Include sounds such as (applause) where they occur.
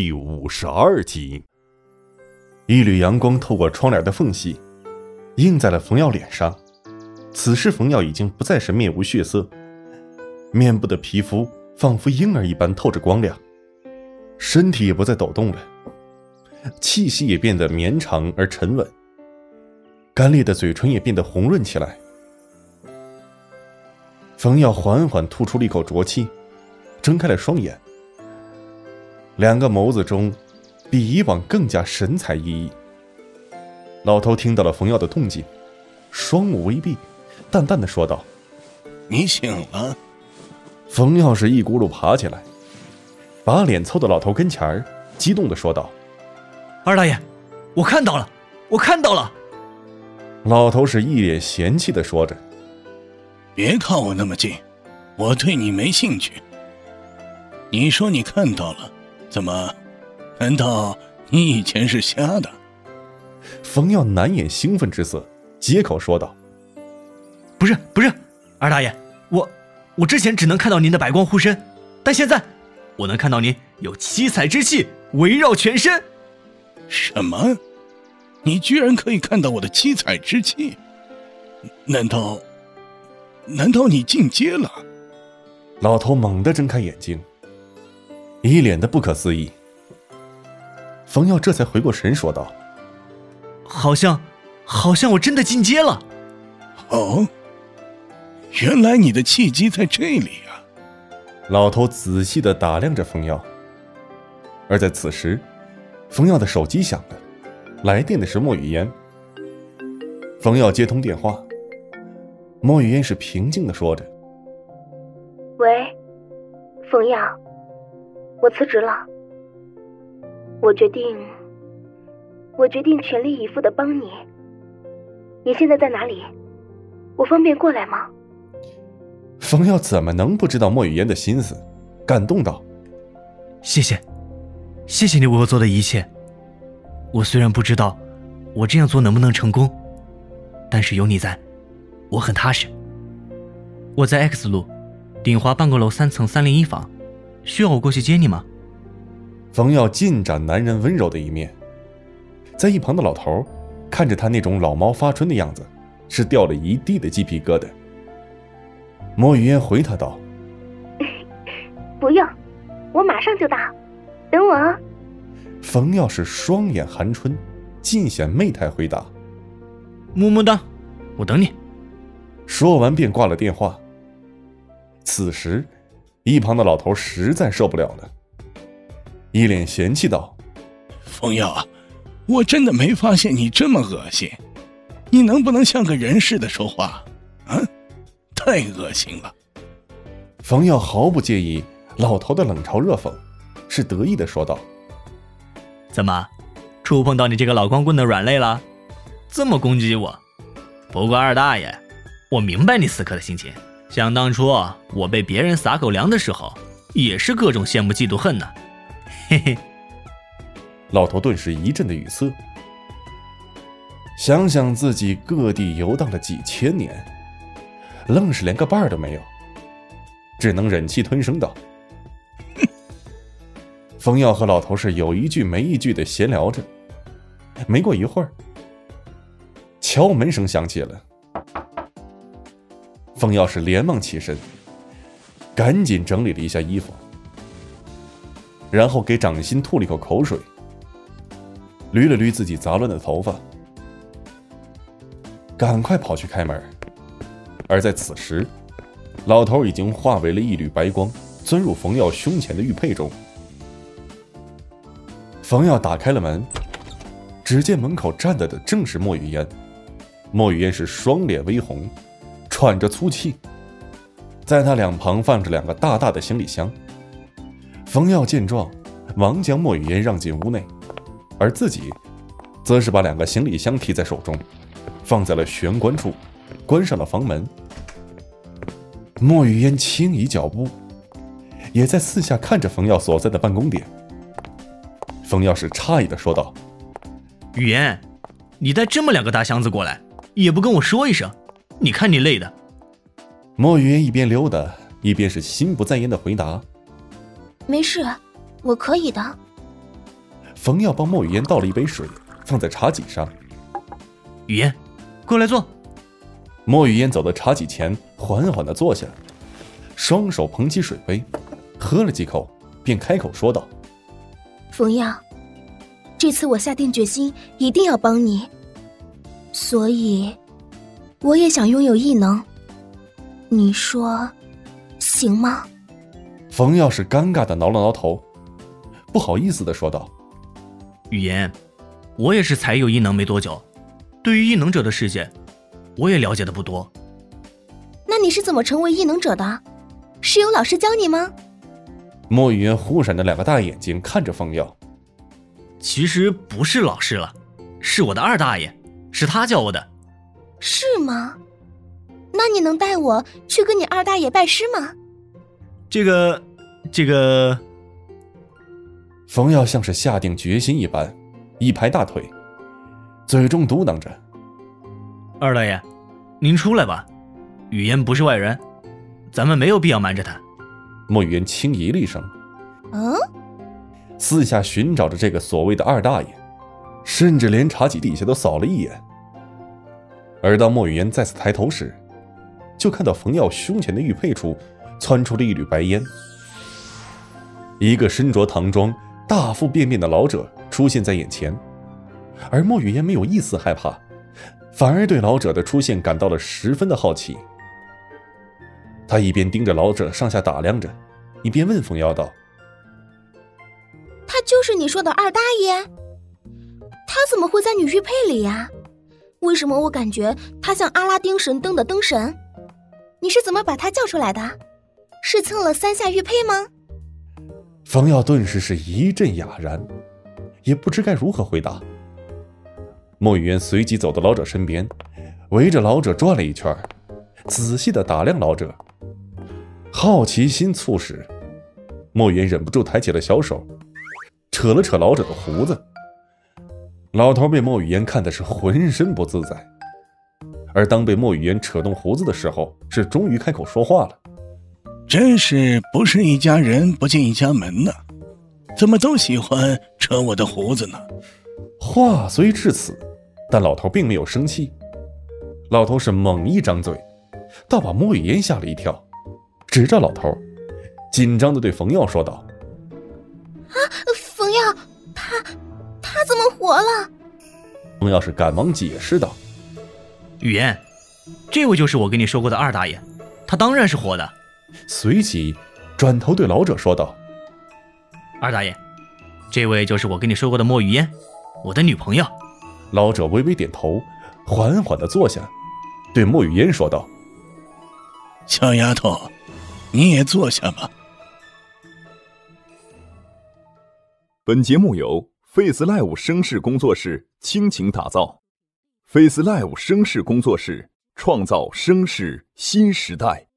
第五十二集。一缕阳光透过窗帘的缝隙，映在了冯耀脸上。此时，冯耀已经不再是面无血色，面部的皮肤仿佛婴儿一般透着光亮，身体也不再抖动了，气息也变得绵长而沉稳，干裂的嘴唇也变得红润起来。冯耀缓缓吐出了一口浊气，睁开了双眼。两个眸子中，比以往更加神采奕奕。老头听到了冯耀的动静，双目微闭，淡淡的说道：“你醒了。”冯耀是一咕噜爬起来，把脸凑到老头跟前儿，激动的说道：“二大爷，我看到了，我看到了。”老头是一脸嫌弃的说着：“别靠我那么近，我对你没兴趣。你说你看到了。”怎么？难道你以前是瞎的？冯耀难掩兴奋之色，接口说道：“不是，不是，二大爷，我我之前只能看到您的白光护身，但现在我能看到您有七彩之气围绕全身。什么？你居然可以看到我的七彩之气？难道？难道你进阶了？”老头猛地睁开眼睛。一脸的不可思议，冯耀这才回过神，说道：“好像，好像我真的进阶了。”哦，原来你的契机在这里啊！老头仔细的打量着冯耀。而在此时，冯耀的手机响了，来电的是莫雨嫣。冯耀接通电话，莫雨嫣是平静的说着：“喂，冯耀。”我辞职了，我决定，我决定全力以赴的帮你。你现在在哪里？我方便过来吗？冯耀怎么能不知道莫雨嫣的心思？感动道：“谢谢，谢谢你为我做的一切。我虽然不知道我这样做能不能成功，但是有你在，我很踏实。我在 X 路鼎华办公楼三层三零一房。”需要我过去接你吗？冯耀尽展男人温柔的一面，在一旁的老头看着他那种老猫发春的样子，是掉了一地的鸡皮疙瘩。莫雨嫣回他道：“ (laughs) 不用，我马上就到，等我哦。”冯耀是双眼含春，尽显媚态回答：“么么哒，我等你。”说完便挂了电话。此时。一旁的老头实在受不了了，一脸嫌弃道：“冯耀，我真的没发现你这么恶心，你能不能像个人似的说话？啊，太恶心了。”冯耀毫不介意老头的冷嘲热讽，是得意的说道：“怎么，触碰到你这个老光棍的软肋了？这么攻击我？不过二大爷，我明白你此刻的心情。”想当初我被别人撒狗粮的时候，也是各种羡慕嫉妒恨呢。嘿嘿。老头顿时一阵的语塞，想想自己各地游荡了几千年，愣是连个伴儿都没有，只能忍气吞声道：“ (laughs) 冯耀和老头是有一句没一句的闲聊着。没过一会儿，敲门声响起了。冯耀是连忙起身，赶紧整理了一下衣服，然后给掌心吐了一口口水，捋了捋自己杂乱的头发，赶快跑去开门。而在此时，老头已经化为了一缕白光，钻入冯耀胸前的玉佩中。冯耀打开了门，只见门口站着的正是莫雨嫣，莫雨嫣是双脸微红。喘着粗气，在他两旁放着两个大大的行李箱。冯耀见状，忙将莫雨嫣让进屋内，而自己，则是把两个行李箱提在手中，放在了玄关处，关上了房门。莫雨嫣轻移脚步，也在四下看着冯耀所在的办公点。冯耀是诧异的说道：“雨嫣，你带这么两个大箱子过来，也不跟我说一声。”你看你累的。莫雨嫣一边溜达，一边是心不在焉的回答：“没事，我可以的。”冯耀帮莫雨嫣倒了一杯水，放在茶几上。雨嫣，过来坐。莫雨嫣走到茶几前，缓缓的坐下，双手捧起水杯，喝了几口，便开口说道：“冯耀，这次我下定决心，一定要帮你。所以，我也想拥有异能。你说，行吗？”冯耀是尴尬的挠了挠头，不好意思的说道：“雨嫣，我也是才有异能没多久，对于异能者的世界，我也了解的不多。那你是怎么成为异能者的？是有老师教你吗？”莫雨嫣忽闪着两个大眼睛看着冯耀。其实不是老师了，是我的二大爷，是他教我的。是吗？那你能带我去跟你二大爷拜师吗？这个。这个，冯耀像是下定决心一般，一拍大腿，嘴中嘟囔着：“二大爷，您出来吧，雨嫣不是外人，咱们没有必要瞒着他。”莫雨烟轻咦了一声，嗯，四下寻找着这个所谓的二大爷，甚至连茶几底下都扫了一眼。而当莫雨嫣再次抬头时，就看到冯耀胸前的玉佩处窜出了一缕白烟。一个身着唐装、大腹便便的老者出现在眼前，而莫雨嫣没有一丝害怕，反而对老者的出现感到了十分的好奇。他一边盯着老者上下打量着，一边问冯耀道：“他就是你说的二大爷？他怎么会在你玉佩里呀？为什么我感觉他像阿拉丁神灯的灯神？你是怎么把他叫出来的？是蹭了三下玉佩吗？”冯耀顿时是一阵哑然，也不知该如何回答。莫雨嫣随即走到老者身边，围着老者转了一圈，仔细的打量老者。好奇心促使莫雨嫣忍不住抬起了小手，扯了扯老者的胡子。老头被莫雨嫣看的是浑身不自在，而当被莫雨嫣扯动胡子的时候，是终于开口说话了。真是不是一家人不进一家门呢？怎么都喜欢扯我的胡子呢？话虽至此，但老头并没有生气。老头是猛一张嘴，倒把莫雨嫣吓了一跳，指着老头，紧张的对冯耀说道：“活了？”冯耀是赶忙解释道：“雨嫣，这位就是我跟你说过的二大爷，他当然是活的。”随即，转头对老者说道：“二大爷，这位就是我跟你说过的莫雨嫣，我的女朋友。”老者微微点头，缓缓的坐下，对莫雨嫣说道：“小丫头，你也坐下吧。”本节目由 Face Live 声势工作室倾情打造，Face Live 声势工作室创造声势新时代。